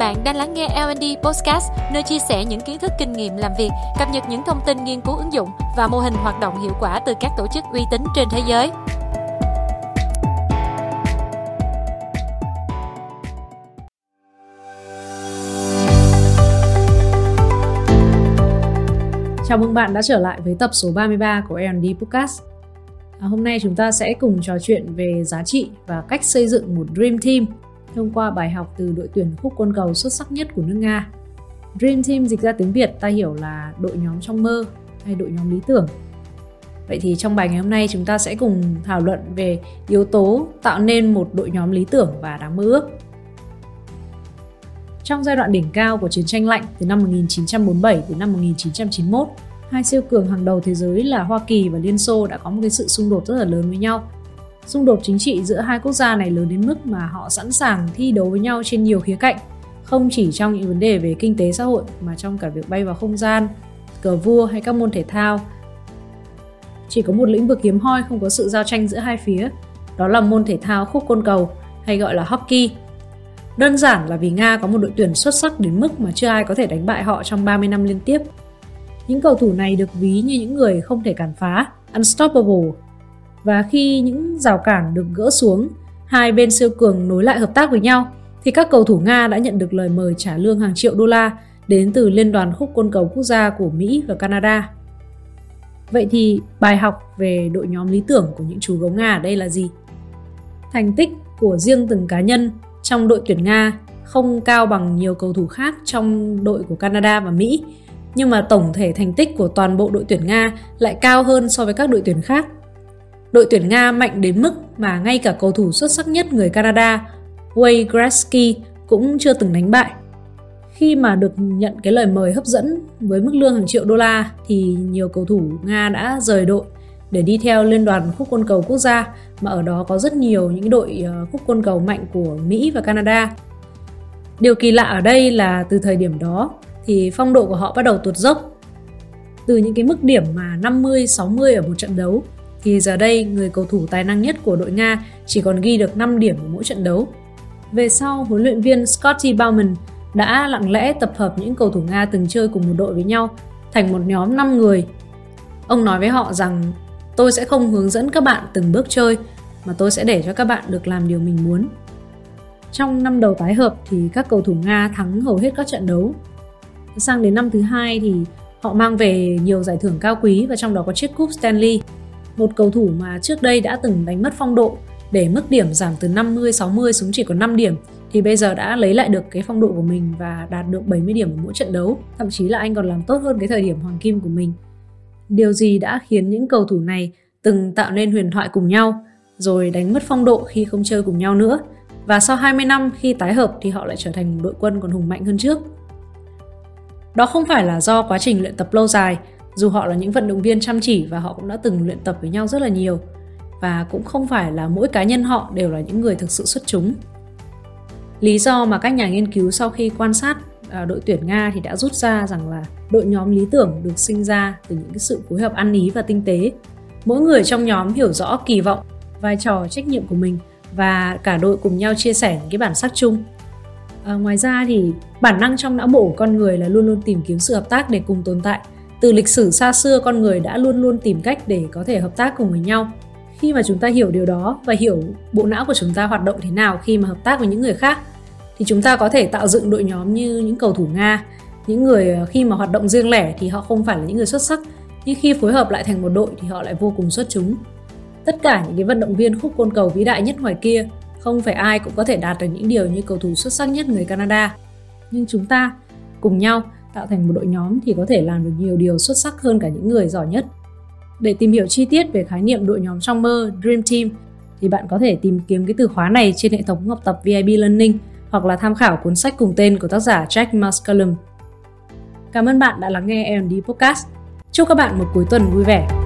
Bạn đang lắng nghe L&D Podcast, nơi chia sẻ những kiến thức kinh nghiệm làm việc, cập nhật những thông tin nghiên cứu ứng dụng và mô hình hoạt động hiệu quả từ các tổ chức uy tín trên thế giới. Chào mừng bạn đã trở lại với tập số 33 của L&D Podcast. À, hôm nay chúng ta sẽ cùng trò chuyện về giá trị và cách xây dựng một Dream Team thông qua bài học từ đội tuyển khúc côn cầu xuất sắc nhất của nước Nga. Dream Team dịch ra tiếng Việt ta hiểu là đội nhóm trong mơ hay đội nhóm lý tưởng. Vậy thì trong bài ngày hôm nay chúng ta sẽ cùng thảo luận về yếu tố tạo nên một đội nhóm lý tưởng và đáng mơ ước. Trong giai đoạn đỉnh cao của chiến tranh lạnh từ năm 1947 đến năm 1991, hai siêu cường hàng đầu thế giới là Hoa Kỳ và Liên Xô đã có một cái sự xung đột rất là lớn với nhau Xung đột chính trị giữa hai quốc gia này lớn đến mức mà họ sẵn sàng thi đấu với nhau trên nhiều khía cạnh, không chỉ trong những vấn đề về kinh tế xã hội mà trong cả việc bay vào không gian, cờ vua hay các môn thể thao. Chỉ có một lĩnh vực hiếm hoi không có sự giao tranh giữa hai phía, đó là môn thể thao khúc côn cầu hay gọi là hockey. Đơn giản là vì Nga có một đội tuyển xuất sắc đến mức mà chưa ai có thể đánh bại họ trong 30 năm liên tiếp. Những cầu thủ này được ví như những người không thể cản phá, unstoppable và khi những rào cản được gỡ xuống, hai bên siêu cường nối lại hợp tác với nhau, thì các cầu thủ Nga đã nhận được lời mời trả lương hàng triệu đô la đến từ Liên đoàn khúc côn cầu quốc gia của Mỹ và Canada. Vậy thì bài học về đội nhóm lý tưởng của những chú gấu Nga ở đây là gì? Thành tích của riêng từng cá nhân trong đội tuyển Nga không cao bằng nhiều cầu thủ khác trong đội của Canada và Mỹ, nhưng mà tổng thể thành tích của toàn bộ đội tuyển Nga lại cao hơn so với các đội tuyển khác đội tuyển Nga mạnh đến mức mà ngay cả cầu thủ xuất sắc nhất người Canada, Wayne Gretzky cũng chưa từng đánh bại. Khi mà được nhận cái lời mời hấp dẫn với mức lương hàng triệu đô la thì nhiều cầu thủ Nga đã rời đội để đi theo liên đoàn khúc côn cầu quốc gia mà ở đó có rất nhiều những đội ờ, khúc côn cầu mạnh của Mỹ và Canada. Điều kỳ lạ ở đây là từ thời điểm đó thì phong độ của họ bắt đầu tuột dốc. Từ những cái mức điểm mà 50 60 ở một trận đấu thì giờ đây người cầu thủ tài năng nhất của đội Nga chỉ còn ghi được 5 điểm ở mỗi trận đấu. Về sau, huấn luyện viên Scotty Bauman đã lặng lẽ tập hợp những cầu thủ Nga từng chơi cùng một đội với nhau thành một nhóm 5 người. Ông nói với họ rằng tôi sẽ không hướng dẫn các bạn từng bước chơi mà tôi sẽ để cho các bạn được làm điều mình muốn. Trong năm đầu tái hợp thì các cầu thủ Nga thắng hầu hết các trận đấu. Sang đến năm thứ hai thì họ mang về nhiều giải thưởng cao quý và trong đó có chiếc cúp Stanley một cầu thủ mà trước đây đã từng đánh mất phong độ để mức điểm giảm từ 50 60 xuống chỉ còn 5 điểm thì bây giờ đã lấy lại được cái phong độ của mình và đạt được 70 điểm ở mỗi trận đấu, thậm chí là anh còn làm tốt hơn cái thời điểm hoàng kim của mình. Điều gì đã khiến những cầu thủ này từng tạo nên huyền thoại cùng nhau rồi đánh mất phong độ khi không chơi cùng nhau nữa và sau 20 năm khi tái hợp thì họ lại trở thành một đội quân còn hùng mạnh hơn trước. Đó không phải là do quá trình luyện tập lâu dài dù họ là những vận động viên chăm chỉ và họ cũng đã từng luyện tập với nhau rất là nhiều. Và cũng không phải là mỗi cá nhân họ đều là những người thực sự xuất chúng. Lý do mà các nhà nghiên cứu sau khi quan sát à, đội tuyển nga thì đã rút ra rằng là đội nhóm lý tưởng được sinh ra từ những cái sự phối hợp ăn ý và tinh tế. Mỗi người trong nhóm hiểu rõ kỳ vọng vai trò trách nhiệm của mình và cả đội cùng nhau chia sẻ những cái bản sắc chung. À, ngoài ra thì bản năng trong não bộ của con người là luôn luôn tìm kiếm sự hợp tác để cùng tồn tại từ lịch sử xa xưa, con người đã luôn luôn tìm cách để có thể hợp tác cùng với nhau. Khi mà chúng ta hiểu điều đó và hiểu bộ não của chúng ta hoạt động thế nào khi mà hợp tác với những người khác, thì chúng ta có thể tạo dựng đội nhóm như những cầu thủ nga. Những người ờ, khi mà hoạt động riêng lẻ thì họ không phải là những người xuất sắc, nhưng khi phối hợp lại thành một đội thì họ lại vô cùng xuất chúng. Tất cả những cái vận động viên khúc côn cầu vĩ đại nhất ngoài kia, không phải ai cũng có thể đạt được những điều như cầu thủ xuất sắc nhất người canada. Nhưng chúng ta cùng nhau tạo thành một đội nhóm thì có thể làm được nhiều điều xuất sắc hơn cả những người giỏi nhất. Để tìm hiểu chi tiết về khái niệm đội nhóm trong mơ, Dream Team, thì bạn có thể tìm kiếm cái từ khóa này trên hệ thống học tập VIB Learning hoặc là tham khảo cuốn sách cùng tên của tác giả Jack Muscallum. Cảm ơn bạn đã lắng nghe L&D Podcast. Chúc các bạn một cuối tuần vui vẻ.